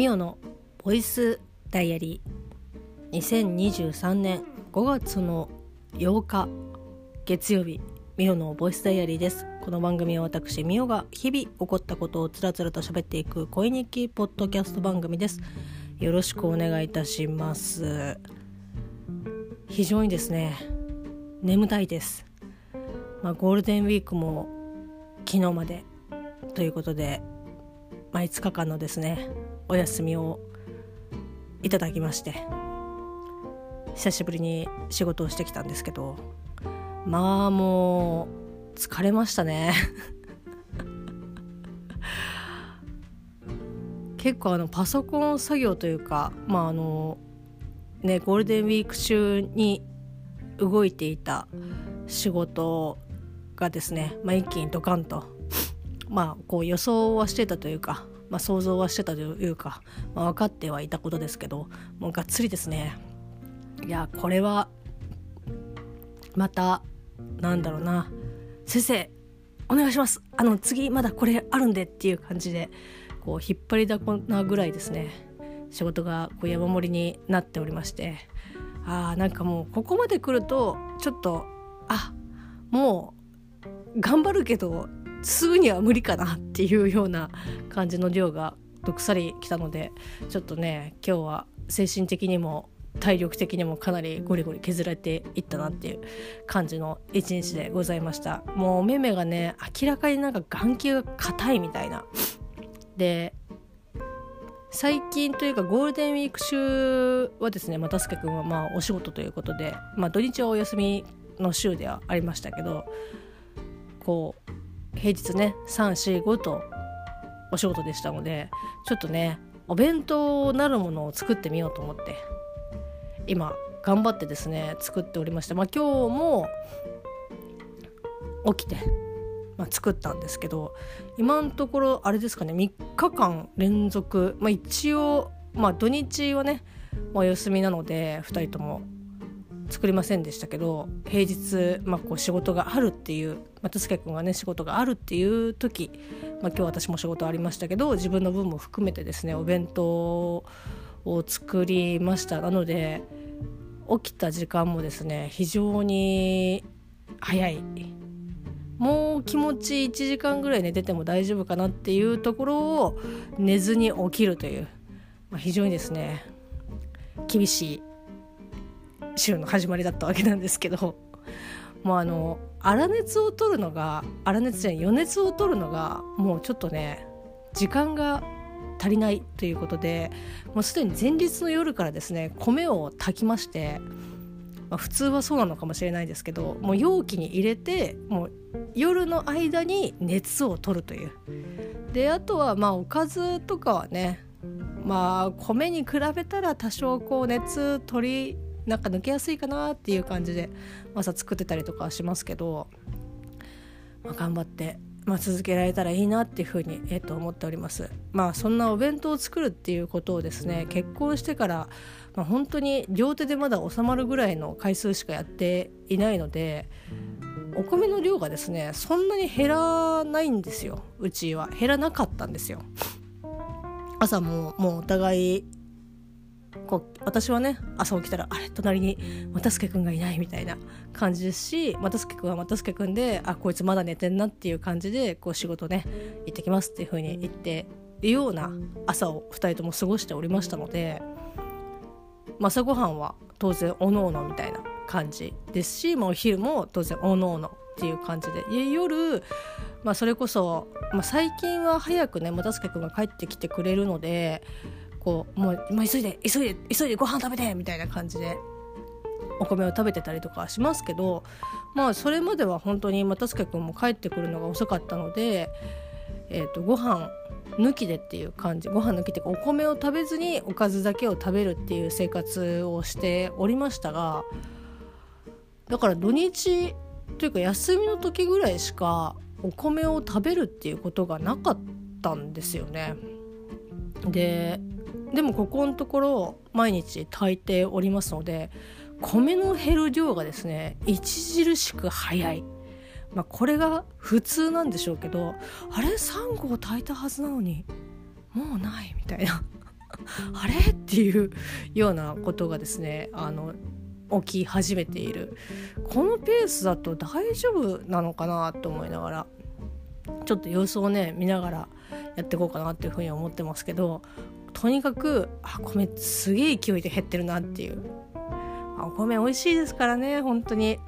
ミオのボイスダイアリー。2023年5月の8日月曜日ミオのボイスダイアリーです。この番組は私ミオが日々起こったことをつらつらと喋っていく恋日記ポッドキャスト番組です。よろしくお願いいたします。非常にですね眠たいです。まあ、ゴールデンウィークも昨日までということで、まあ、5日間のですねお休みをいただきまして久しぶりに仕事をしてきたんですけどまあもう疲れましたね。結構あのパソコン作業というかまああのねゴールデンウィーク中に動いていた仕事がですね、まあ、一気にドカンとまあこう予想はしてたというか、まあ、想像はしてたというか、まあ、分かってはいたことですけどもうがっつりですね。いやこれはまたなんだろうな。先生お願いします。あの次まだこれあるんでっていう感じでこう引っ張りだこなぐらいですね。仕事がこう山盛りになっておりまして。あーなんかもうここまで来るとちょっとあもう頑張るけどすぐには無理かなっていうような感じの量がどっさりきたのでちょっとね今日は精神的にも体力的にもかなりゴリゴリ削られていったなっていう感じの一日でございました。もうお目目がね明らかになんか眼球が硬いみたいな。で最近というかゴールデンウィーク中はですね又助君はまあお仕事ということで、まあ、土日はお休みの週ではありましたけどこう平日ね345とお仕事でしたのでちょっとねお弁当なるものを作ってみようと思って今頑張ってですね作っておりましてまあ今日も起きて、まあ、作ったんですけど今のところあれですかね3日間連続まあ一応まあ土日はねお休みなので2人とも作りませんでしたけど平日、まあ、こう仕事があるっていう松助君がね仕事があるっていう時、まあ、今日私も仕事ありましたけど自分の分も含めてですねお弁当を作りました。なので起きた時間もですね非常に早い。もう気持ち1時間ぐらい寝てても大丈夫かなっていうところを寝ずに起きるという、まあ、非常にですね厳しい週の始まりだったわけなんですけどもうあの粗熱を取るのが粗熱じゃない余熱を取るのがもうちょっとね時間が足りないということでもうすでに前日の夜からですね米を炊きまして、まあ、普通はそうなのかもしれないですけどもう容器に入れてもう夜の間に熱を取るという。であとはまあおかずとかはねまあ米に比べたら多少こう熱取りなんか抜けやすいかなっていう感じで朝作ってたりとかしますけど、まあ、頑張って、まあ、続けられたらいいなっていうふうに、えー、と思っております。まあそんなお弁当を作るっていうことをですね結婚してから、まあ、本当に両手でまだ収まるぐらいの回数しかやっていないのでお米の量がですねそんなに減らないんですよ。うちは。減らなかったんですよ。朝ももうお互いこう私はね朝起きたらあれ？隣に又助君がいないみたいな感じですし又助君は又助君であこいつまだ寝てんなっていう感じでこう仕事ね行ってきますっていう風に言ってるような朝を2人とも過ごしておりましたので朝ごはんは当然おのおのみたいな感じですし、まあ、お昼も当然おのおのっていう感じで。夜、まあ、それこそ、まあ、最近は早くね又助君が帰ってきてくれるのでこうもう今急いで急いで急いでご飯食べてみたいな感じでお米を食べてたりとかしますけどまあそれまでは本当に又助君も帰ってくるのが遅かったので、えーと、ご飯抜きでっていう感じご飯抜きっていうかお米を食べずにおかずだけを食べるっていう生活をしておりましたがだから土日というか休みの時ぐらいしかお米を食べるっていうことがなかったんですよね。ででもここのところ毎日炊いておりますので米の減る量がですね著しく早い。まあ、これが普通なんでしょうけどあれ3合炊いたはずなのにもうないみたいな。あれっていうようなことがですねあの起き始めている。このペースだと大丈夫なのかなと思いながら。ちょっと様子をね見ながらやっていこうかなっていうふうに思ってますけどとにかくあ米すげえ勢いで減ってるなっていう。お米美味しいですからね本当に。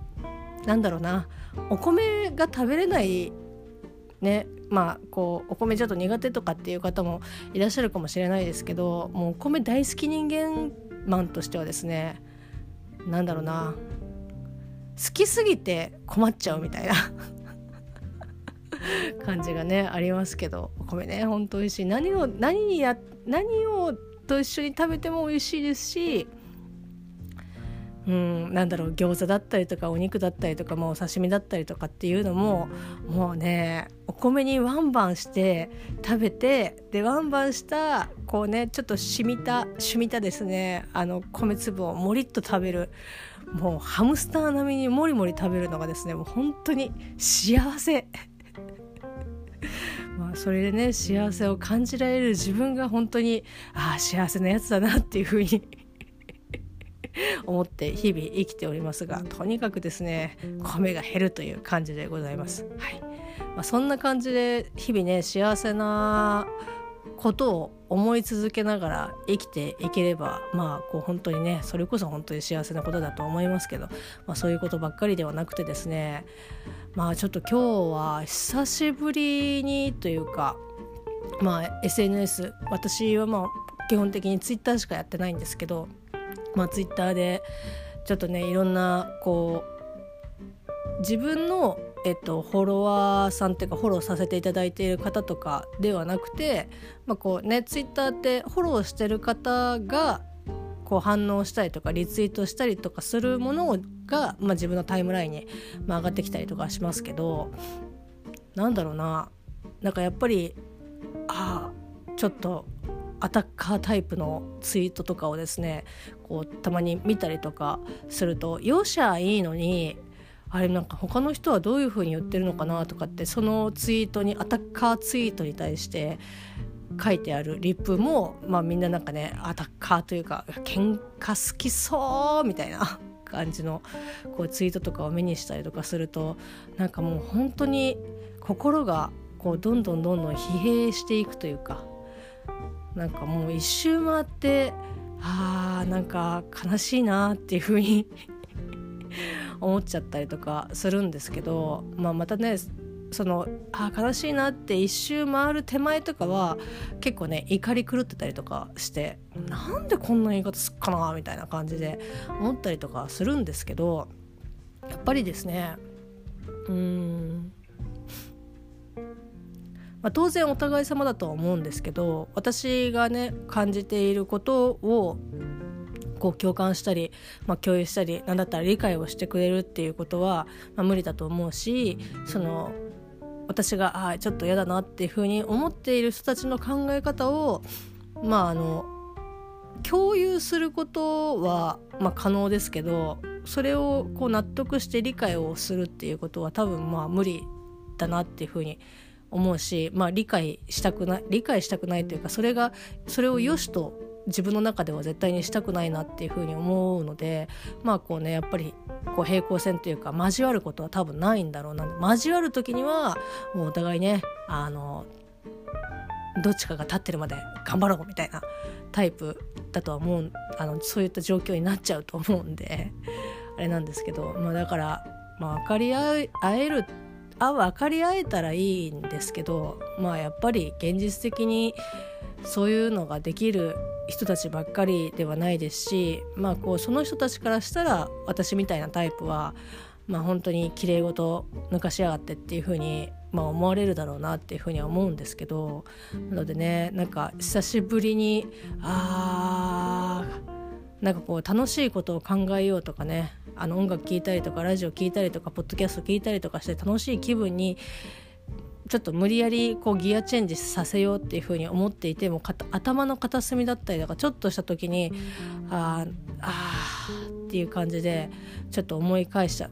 何だろうな。お米が食べれないねまあこうお米ちょっと苦手とかっていう方もいらっしゃるかもしれないですけどもうお米大好き人間マンとしてはですね何だろうな。好きすぎて困っちゃうみたいな。感じがねありますけどお米ねほんと美味しい。何を何にや何をと一緒に食べても美味しいですしうんなんだろう餃子だったりとかお肉だったりとか、まあ、お刺身だったりとかっていうのももうねお米にワンバンして食べてでワンバンしたこうねちょっと染みた染みたですねあの米粒をもりっと食べるもうハムスター並みにもりもり食べるのがですねもう本当に幸せ。まあそれでね幸せを感じられる自分が本当にああ幸せなやつだなっていうふうに 思って日々生きておりますがとにかくですね米が減るという感じでございます。はい。まあ、そんな感じで日々ね幸せなことを思い続けながら生きていければまあこう本当にねそれこそ本当に幸せなことだと思いますけど、まあ、そういうことばっかりではなくてですねまあちょっと今日は久しぶりにというかまあ SNS 私はまあ基本的に Twitter しかやってないんですけどまあ、ツイッターでちょっとねいろんなこう自分の、えっと、フォロワーさんっていうかフォローさせていただいている方とかではなくて、まあ、こうねツイッターってフォローしてる方がこう反応したりとかリツイートしたりとかするものが、まあ、自分のタイムラインに、まあ、上がってきたりとかしますけどなんだろうな。なんかやっぱりああちょっとアタッカータイプのツイートとかをですねこうたまに見たりとかするとよっしゃいいのにあれなんか他の人はどういう風に言ってるのかなとかってそのツイートにアタッカーツイートに対して書いてあるリップも、まあ、みんななんかねアタッカーというか喧嘩好きそうみたいな 感じのこうツイートとかを目にしたりとかするとなんかもう本当に心がこうどんどんどんどん疲弊していくというかなんかもう一周回ってあーなんか悲しいなっていう風に思っちゃったりとかするんですけど、まあ、またねそのあ悲しいなって一周回る手前とかは結構ね怒り狂ってたりとかしてなんでこんな言い方すっかなみたいな感じで思ったりとかするんですけどやっぱりですねうーんまあ、当然お互い様だとは思うんですけど私がね感じていることをこう共感したり、まあ、共有したり何だったら理解をしてくれるっていうことは、まあ、無理だと思うしその私があちょっと嫌だなっていうふうに思っている人たちの考え方をまああの共有することは、まあ、可能ですけどそれをこう納得して理解をするっていうことは多分まあ無理だなっていうふうに思うし、まあ、理解したくない理解したくないというかそれがそれを良しと自分の中では絶対にしたくないなっていうふうに思うのでまあこうねやっぱりこう平行線というか交わることは多分ないんだろうな交わる時にはもうお互いねあのどっちかが立ってるまで頑張ろうみたいなタイプだとは思うあのそういった状況になっちゃうと思うんであれなんですけど、まあ、だから、まあ、分かり合えるあ分かり合えたらいいんですけどまあやっぱり現実的にそういうのができる人たちばっかりではないですしまあこうその人たちからしたら私みたいなタイプはまあ本当に綺麗事抜かしやがってっていう風にまあ思われるだろうなっていう風には思うんですけどなのでねなんか久しぶりにあーなんかこう楽しいことを考えようとかねあの音楽聴いたりとかラジオ聴いたりとかポッドキャスト聴いたりとかして楽しい気分にちょっと無理やりこうギアチェンジさせようっていうふうに思っていても頭の片隅だったりとかちょっとした時にああっていう感じでちょっと思い返しちゃっ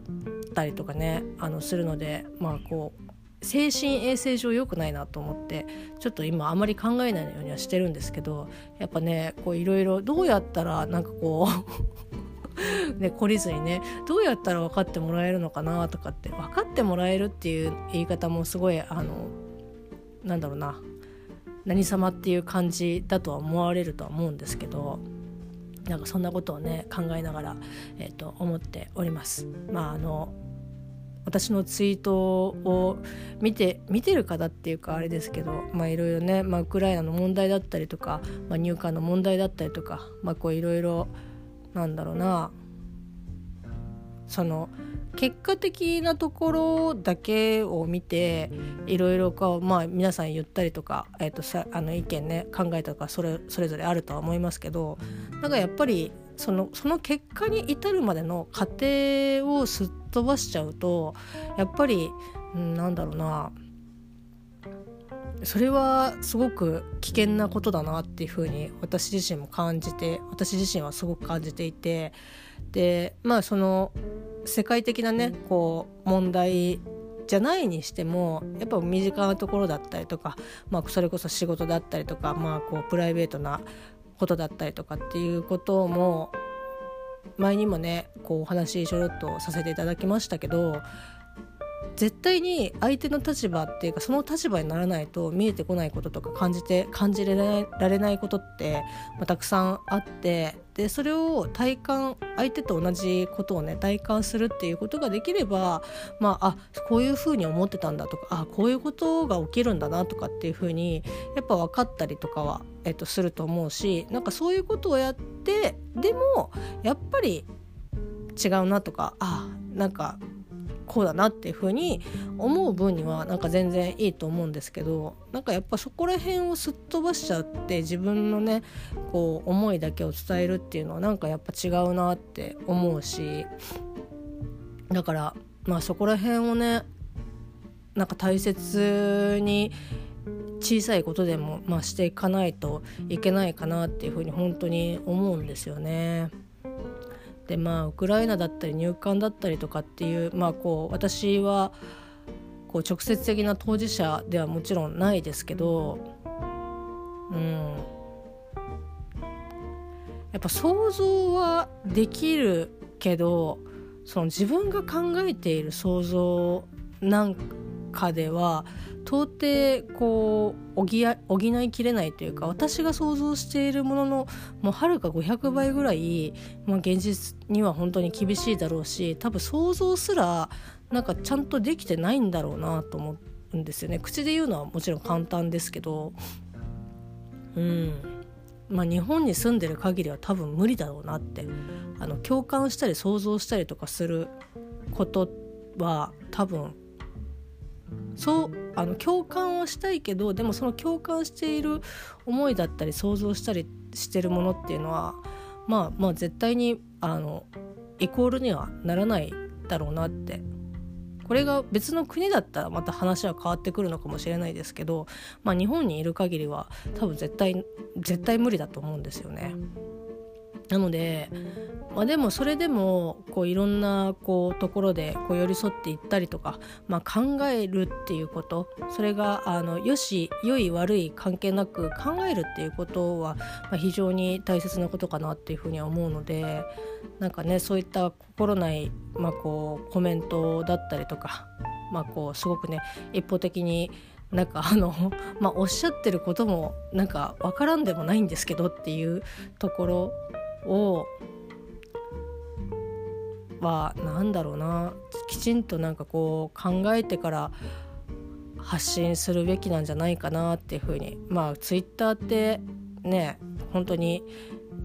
たりとかねあのするのでまあこう精神衛生上良くないなと思ってちょっと今あまり考えないようにはしてるんですけどやっぱねこういろいろどうやったらなんかこうね、懲りずにねどうやったら分かってもらえるのかなとかって分かってもらえるっていう言い方もすごいあのなんだろうな何様っていう感じだとは思われるとは思うんですけどなんかそんなことをね考えながら、えーと思っております。まああの私のツイートを見て見てる方っていうかあれですけどいろいろね、まあ、ウクライナの問題だったりとか、まあ、入管の問題だったりとかまあこういろいろなんだろうなその結果的なところだけを見ていろいろこう、まあ、皆さん言ったりとか、えー、とさあの意見ね考えとかそれそれぞれあるとは思いますけどなんかやっぱりそのその結果に至るまでの過程をすっ飛ばしちゃうとやっぱり、うん、なんだろうなそれはすごく危険なことだなっていうふうに私自身も感じて私自身はすごく感じていてでまあその世界的なねこう問題じゃないにしてもやっぱ身近なところだったりとか、まあ、それこそ仕事だったりとか、まあ、こうプライベートなことだったりとかっていうことも前にもねこうお話ちょろっとさせていただきましたけど絶対に相手の立場っていうかその立場にならないと見えてこないこととか感じて感じられないことって、まあ、たくさんあってでそれを体感相手と同じことをね体感するっていうことができればまああこういうふうに思ってたんだとかあこういうことが起きるんだなとかっていうふうにやっぱ分かったりとかは、えっと、すると思うしなんかそういうことをやってでもやっぱり違うなとかあなんかこうだなっていうふうに思う分にはなんか全然いいと思うんですけどなんかやっぱそこら辺をすっ飛ばしちゃって自分のねこう思いだけを伝えるっていうのはなんかやっぱ違うなって思うしだからまあそこら辺をねなんか大切に小さいことでも、まあ、していかないといけないかなっていうふうに本当に思うんですよね。でまあウクライナだったり入管だったりとかっていうまあこう私はこう直接的な当事者ではもちろんないですけどうん。やっぱ想像はできるけどその自分が考えている想像なんかでは到底こう補補いきれないというか私が想像しているもののもうはるか500倍ぐらい、まあ、現実には本当に厳しいだろうし多分想像すらなんかちゃんとできてないんだろうなと思うんですよね。口で言うのはもちろん簡単ですけど。うん。まあ日本に住んでる限りは多分無理だろうなってあの共感したり想像したりとかすることは多分そうあの共感はしたいけどでもその共感している思いだったり想像したりしてるものっていうのはまあまあ絶対にあのイコールにはならないだろうなってこれが別の国だったらまた話は変わってくるのかもしれないですけど、まあ、日本にいる限りは多分絶対絶対無理だと思うんですよね。なので、まあ、でもそれでもこういろんなこうところでこう寄り添っていったりとか、まあ、考えるっていうことそれがあのよし良い悪い関係なく考えるっていうことは、まあ、非常に大切なことかなっていうふうには思うのでなんかねそういった心ない、まあ、こうコメントだったりとか、まあ、こうすごくね一方的になんかあの、まあ、おっしゃってることもなんか分からんでもないんですけどっていうところをは何だろうな。きちんとなんかこう考えてから発信するべきなんじゃないかなっていうふうに。まあツイッターってね本当に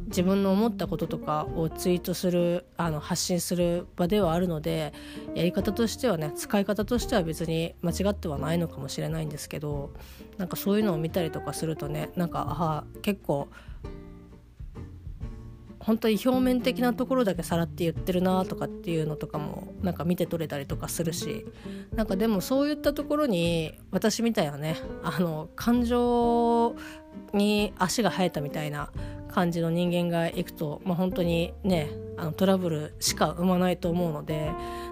自分の思ったこととかをツイートするあの発信する場ではあるのでやり方としてはね使い方としては別に間違ってはないのかもしれないんですけどなんかそういうのを見たりとかするとねなんかあ結構本当に表面的なところだけさらって言ってるなとかっていうのとかもなんか見て取れたりとかするしなんかでもそういったところに私みたいなね あの感情に足が生えたみたいな感じの人間がいくと、まあ、本当にねあのトラブルしか生まないと思うので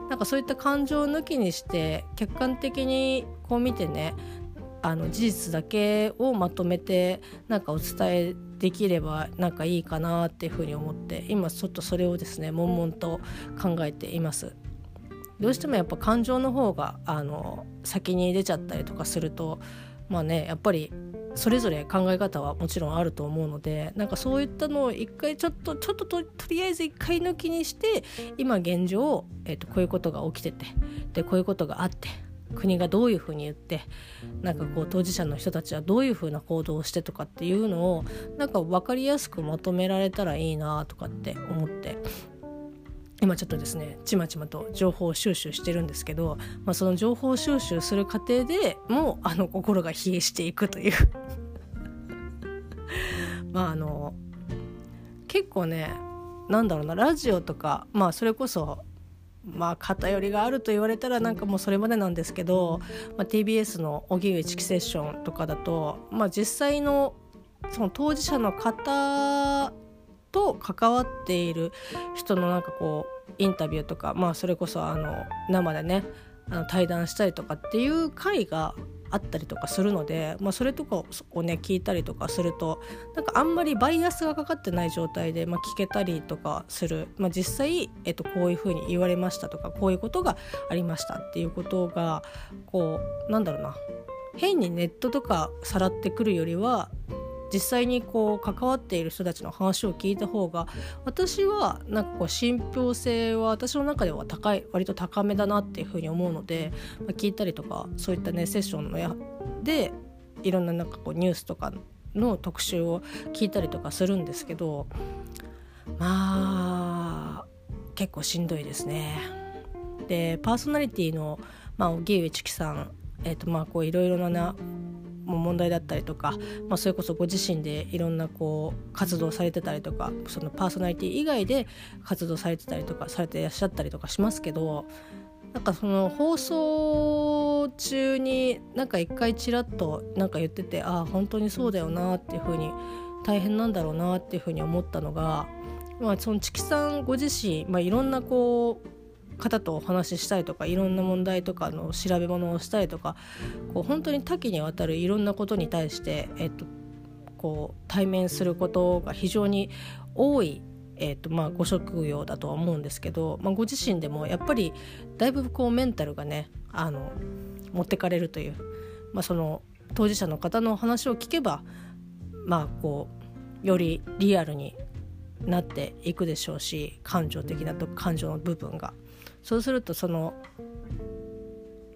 なんかそういった感情を抜きにして客観的にこう見てねあの事実だけをまとめてなんかお伝えできればなんかいいかなっていうふうに思って今ちょっとそれをですね悶々と考えています。どうしてもやっぱ感情の方があの先に出ちゃったりとかするとまあねやっぱりそれぞれ考え方はもちろんあると思うのでなんかそういったのを一回ちょっとちょっととりあえず一回抜きにして今現状、えー、とこういうことが起きててでこういうことがあって国がどういうふうに言ってなんかこう当事者の人たちはどういうふうな行動をしてとかっていうのをなんか分かりやすくまとめられたらいいなとかって思って今ちょっとですねちまちまと情報収集してるんですけど、まあ、その情報収集する過程でもうあの心が冷えしていくという。まああの結構ねなんだろうなラジオとかまあそれこそまあ偏りがあると言われたらなんかもうそれまでなんですけど、まあ、TBS の荻上チキセッションとかだと、まあ、実際のその当事者の方と関わっている人のなんかこうインタビューとか、まあ、それこそあの生でねあの対談したりとかっていう回があったりとかするので、まあ、それとかをね聞いたりとかするとなんかあんまりバイアスがかかってない状態で、まあ、聞けたりとかする、まあ、実際、えっと、こういうふうに言われましたとかこういうことがありましたっていうことがこうなんだろうな。変にネットとかさらってくるよりは実際にこう関わっている人たちの話を聞いた方が私はなんかこう信憑性は私の中では高い割と高めだなっていうふうに思うので、まあ、聞いたりとかそういったねセッションのやでいろんななんかこうニュースとかの特集を聞いたりとかするんですけどまあ結構しんどいですね。でパーソナリティのまあ荻上チキさんえーとまあ、こういろいろな問題だったりとか、まあ、それこそご自身でいろんなこう活動されてたりとかそのパーソナリティ以外で活動されてたりとかされていらっしゃったりとかしますけどなんかその放送中になんか一回ちらっとなんか言っててああ本当にそうだよなっていうふうに大変なんだろうなっていうふうに思ったのが、まあ、そのチキさんご自身、まあ、いろんなこう方とお話ししたりとかいろんな問題とかの調べ物をしたりとかこう本当に多岐にわたるいろんなことに対して、えっと、こう対面することが非常に多いえーとまあ、ご職業だとは思うんですけど、まあ、ご自身でもやっぱりだいぶこうメンタルがねあの持ってかれるという、まあ、その当事者の方の話を聞けば、まあ、こうよりリアルになっていくでしょうし感情的なと感情の部分が。そうするとその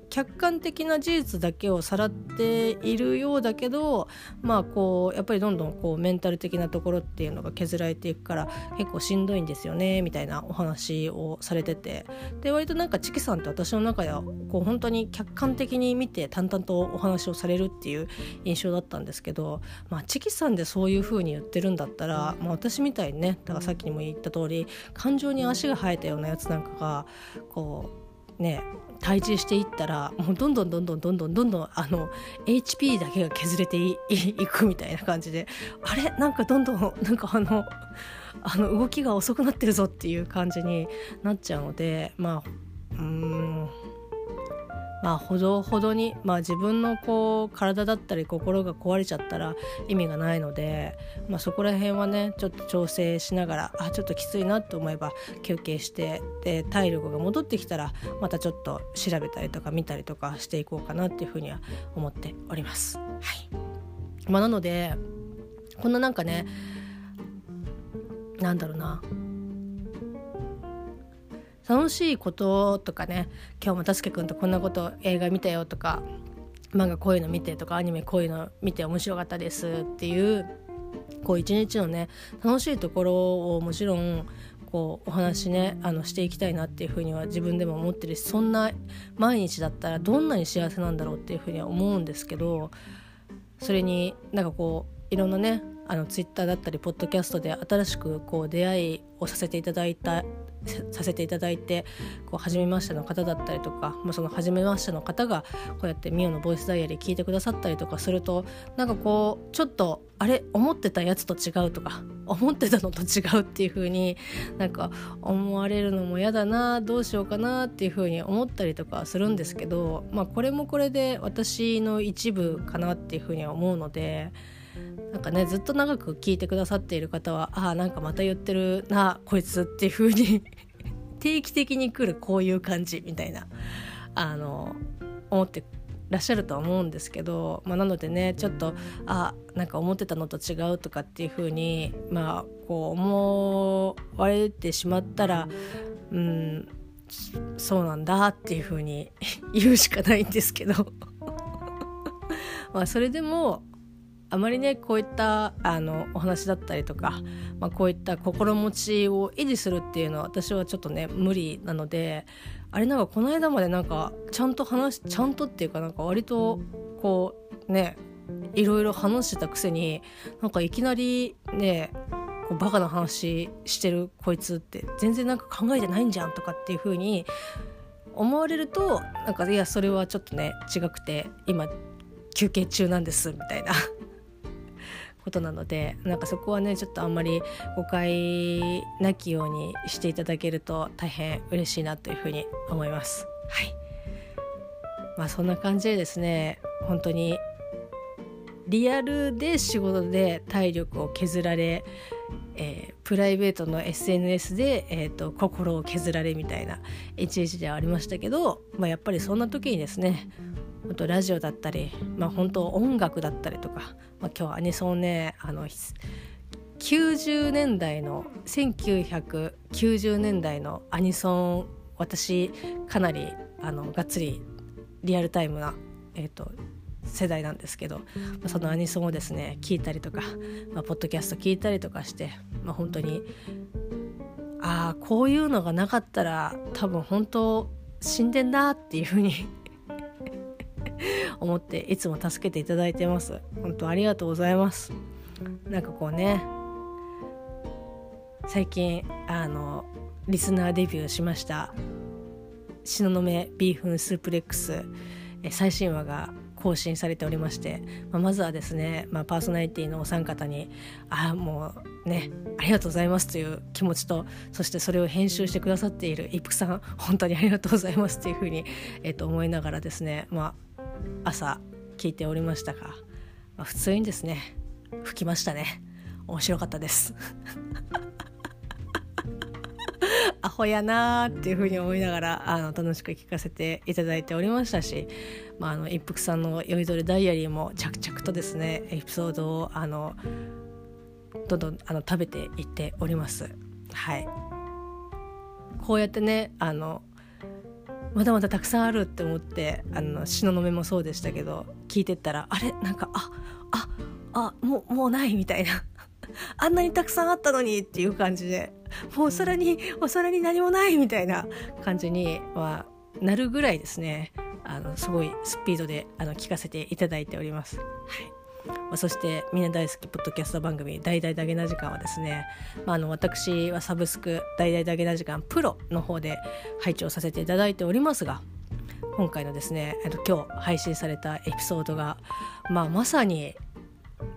客観的な事実だけをさらっているようだけどまあこうやっぱりどんどんこうメンタル的なところっていうのが削られていくから結構しんどいんですよねみたいなお話をされてて。で割となんかチキさんって私の中ではこう本当に客観的に見て淡々とお話をされるっていう印象だったんですけど、まあ、チキさんでそういう風に言ってるんだったら、まあ、私みたいにねだからさっきにも言った通り感情に足が生えたようなやつなんかがこうね対峙していったらもうどんどんどんどんどんどんどんどんあの HP だけが削れて いくみたいな感じであれ？なんかどんどんなんかあのあの動きが遅くなってるぞっていう感じになっちゃうのでまあうん。まあほどほどに、まあ、自分のこう体だったり心が壊れちゃったら意味がないので、まあ、そこら辺はねちょっと調整しながらあちょっときついなと思えば休憩してで体力が戻ってきたらまたちょっと調べたりとか見たりとかしていこうかなっていうふうには思っております。はいまあ、なのでこんななんかねなんだろうな楽しいこととかね今日もたすけくんとこんなこと映画見たよとか漫画こういうの見てとかアニメこういうの見て面白かったですっていうこう一日のね楽しいところをもちろんこうお話ねあのしていきたいなっていうふうには自分でも思ってるしそんな毎日だったらどんなに幸せなんだろうっていうふうには思うんですけどそれになんかこういろんなねあのツイッターだったりポッドキャストで新しくこう出会いをさせていただいたさせていただいてこう初めましての方だったりとか、まあ、その初めましての方がこうやってミオのボイスダイアリー聞いてくださったりとかするとなんかこうちょっとあれ？思ってたやつと違うとか 思ってたのと違うっていう風になんか思われるのも嫌だなどうしようかなっていう風に思ったりとかするんですけど、まあ、これもこれで私の一部かなっていう風には思うので。なんかねずっと長く聞いてくださっている方はああなんかまた言ってるなこいつっていう風に 定期的に来るこういう感じみたいなあの思ってらっしゃるとは思うんですけど、まあ、なのでねちょっとあなんか思ってたのと違うとかっていう風にまあこう思われてしまったらうんそうなんだっていう風に 言うしかないんですけど。まあそれでもあまりねこういったあのお話だったりとか、まあ、こういった心持ちを維持するっていうのは私はちょっとね無理なのであれなんかこの間までなんかちゃんと話ちゃんとっていうかなんか割とこうねいろいろ話してたくせになんかいきなりねこうバカな話してるこいつって全然なんか考えてないんじゃんとかっていう風に思われるとなんかいやそれはちょっとね違くて今休憩中なんですみたいな。ことなのでなんかそこはねちょっとあんまり誤解なきようにしていただけると大変嬉しいなというふうに思います。はいまあ、そんな感じでですね本当にリアルで仕事で体力を削られ、えー、プライベートの SNS で、えーと、心を削られみたいな一日ではありましたけど、まあ、やっぱりそんな時にですね本当ラジオだったり、まあ、本当音楽だったりとか、まあ、今日アニソンねあの90年代の1990年代のアニソン私かなりあのがっつりリアルタイムな、えーと、世代なんですけど、そのアニソンをですね聞いたりとか、まあ、ポッドキャスト聞いたりとかして、まあ、本当にああこういうのがなかったら多分本当死んでんなっていうふうに 思っていつも助けていただいてます。本当ありがとうございます。なんかこうね最近あのリスナーデビューしました。東雲ビーフンスープレックス。最新話が更新されておりまして、まあ、まずはですね、まあ、パーソナリティのお三方にああもうねありがとうございますという気持ちとそしてそれを編集してくださっている一服さん本当にありがとうございますというふうに、えー、と思いながらですね、まあ、朝聞いておりましたが、まあ、普通にですね吹きましたね。面白かったです。アホやなーっていうふうに思いながらあの楽しく聞かせていただいておりましたし、まあ、あの一服さんの「酔いどれダイアリー」も着々とですねエピソードをあのどんどんあの食べていっております。はい。こうやってねあのまだまだたくさんあるって思ってあの東雲もそうでしたけど聞いてったらあれ？なんかあああもうもうないみたいな。あんなにたくさんあったのにっていう感じでもうお皿にお皿に何もないみたいな感じにはなるぐらいですね。あのすごいスピードであの聞かせていただいております。はいそしてみんな大好きポッドキャスト番組「大々だけな時間」はですね、まあ、あの私はサブスク「大々だけな時間プロ」の方で拝聴させていただいておりますが今回のですね、今日配信されたエピソードが、まあ、まさに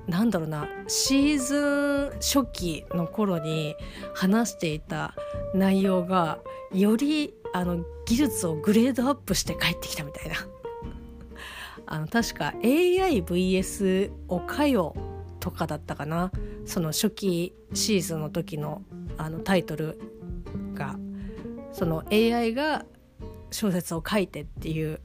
なんだろうなシーズン初期の頃に話していた内容がよりあの技術をグレードアップして帰ってきたみたいな。あの確か AIVS おかよとかだったかな。その初期シーズンの時のあのタイトルが。その AI が小説を書いてっていう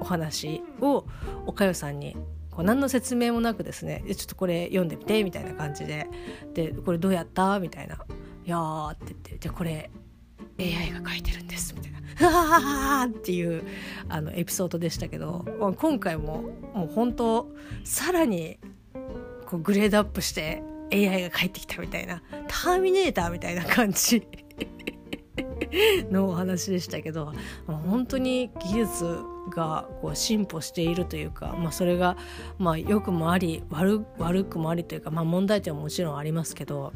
お話をおかよさんにこう何の説明もなくですねちょっとこれ読んでみてみたいな感じで。でこれどうやった？みたいな「いやー」って言って「じゃこれ AI が書いてるんです」みたいな「はははっていうあのエピソードでしたけど今回ももう本当さらにこうグレードアップして AI が帰ってきたみたいなターミネーターみたいな感じのお話でしたけど本当に技術がこう進歩しているというか、まあ、それがまあ良くもあり悪悪くもありというか、まあ、問題点はもちろんありますけど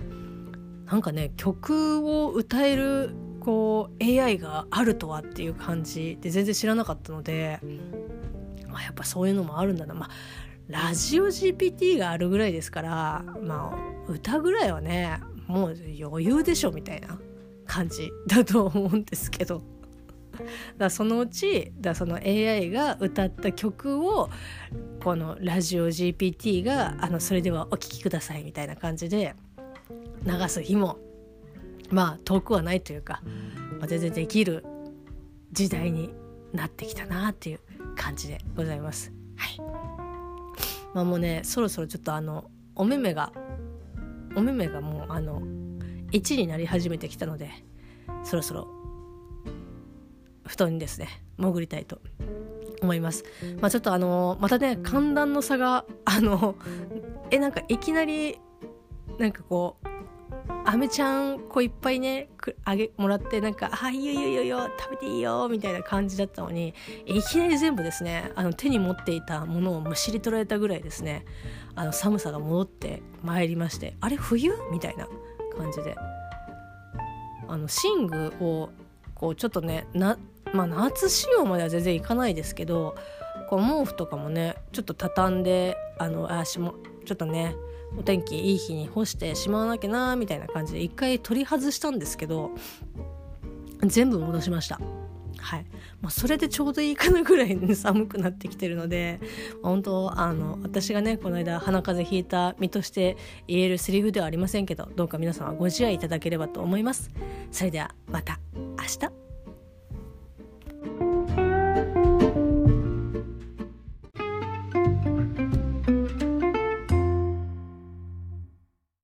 なんかね曲を歌えるこう AI があるとはっていう感じで全然知らなかったので、あ、やっぱそういうのもあるんだなまあラジオ GPT があるぐらいですからまあ歌ぐらいはねもう余裕でしょみたいな感じだと思うんですけど。だそのうちだその AI が歌った曲をこのラジオ GPT があのそれではお聴きくださいみたいな感じで流す日もまあ遠くはないというか、まあ、全然できる時代になってきたなっていう感じでございます。はいまあ、もうねそろそろちょっとあのお目目がお目目がもうあの1になり始めてきたのでそろそろ布団にですね潜りたいと思います。まあ、ちょっとあのまたね寒暖の差があのえなんかいきなりなんかこうアメちゃんこういっぱいねあげもらってなんか「あいいよいいよいいよ食べていいよ」みたいな感じだったのにいきなり全部ですねあの手に持っていたものをむしり取られたぐらいですねあの寒さが戻ってまいりましてあれ冬？みたいな感じで。あの寝具をこうちょっとねなまあ夏仕様までは全然いかないですけどこう毛布とかもねちょっと畳んであの足もちょっとねお天気いい日に干してしまわなきゃなみたいな感じで一回取り外したんですけど全部戻しました。はい、まあ、それでちょうどいいかなぐらい、ね、寒くなってきてるので本当あの私がねこの間鼻風邪ひいた身として言えるセリフではありませんけどどうか皆様ご自愛いただければと思います。それではまた明日。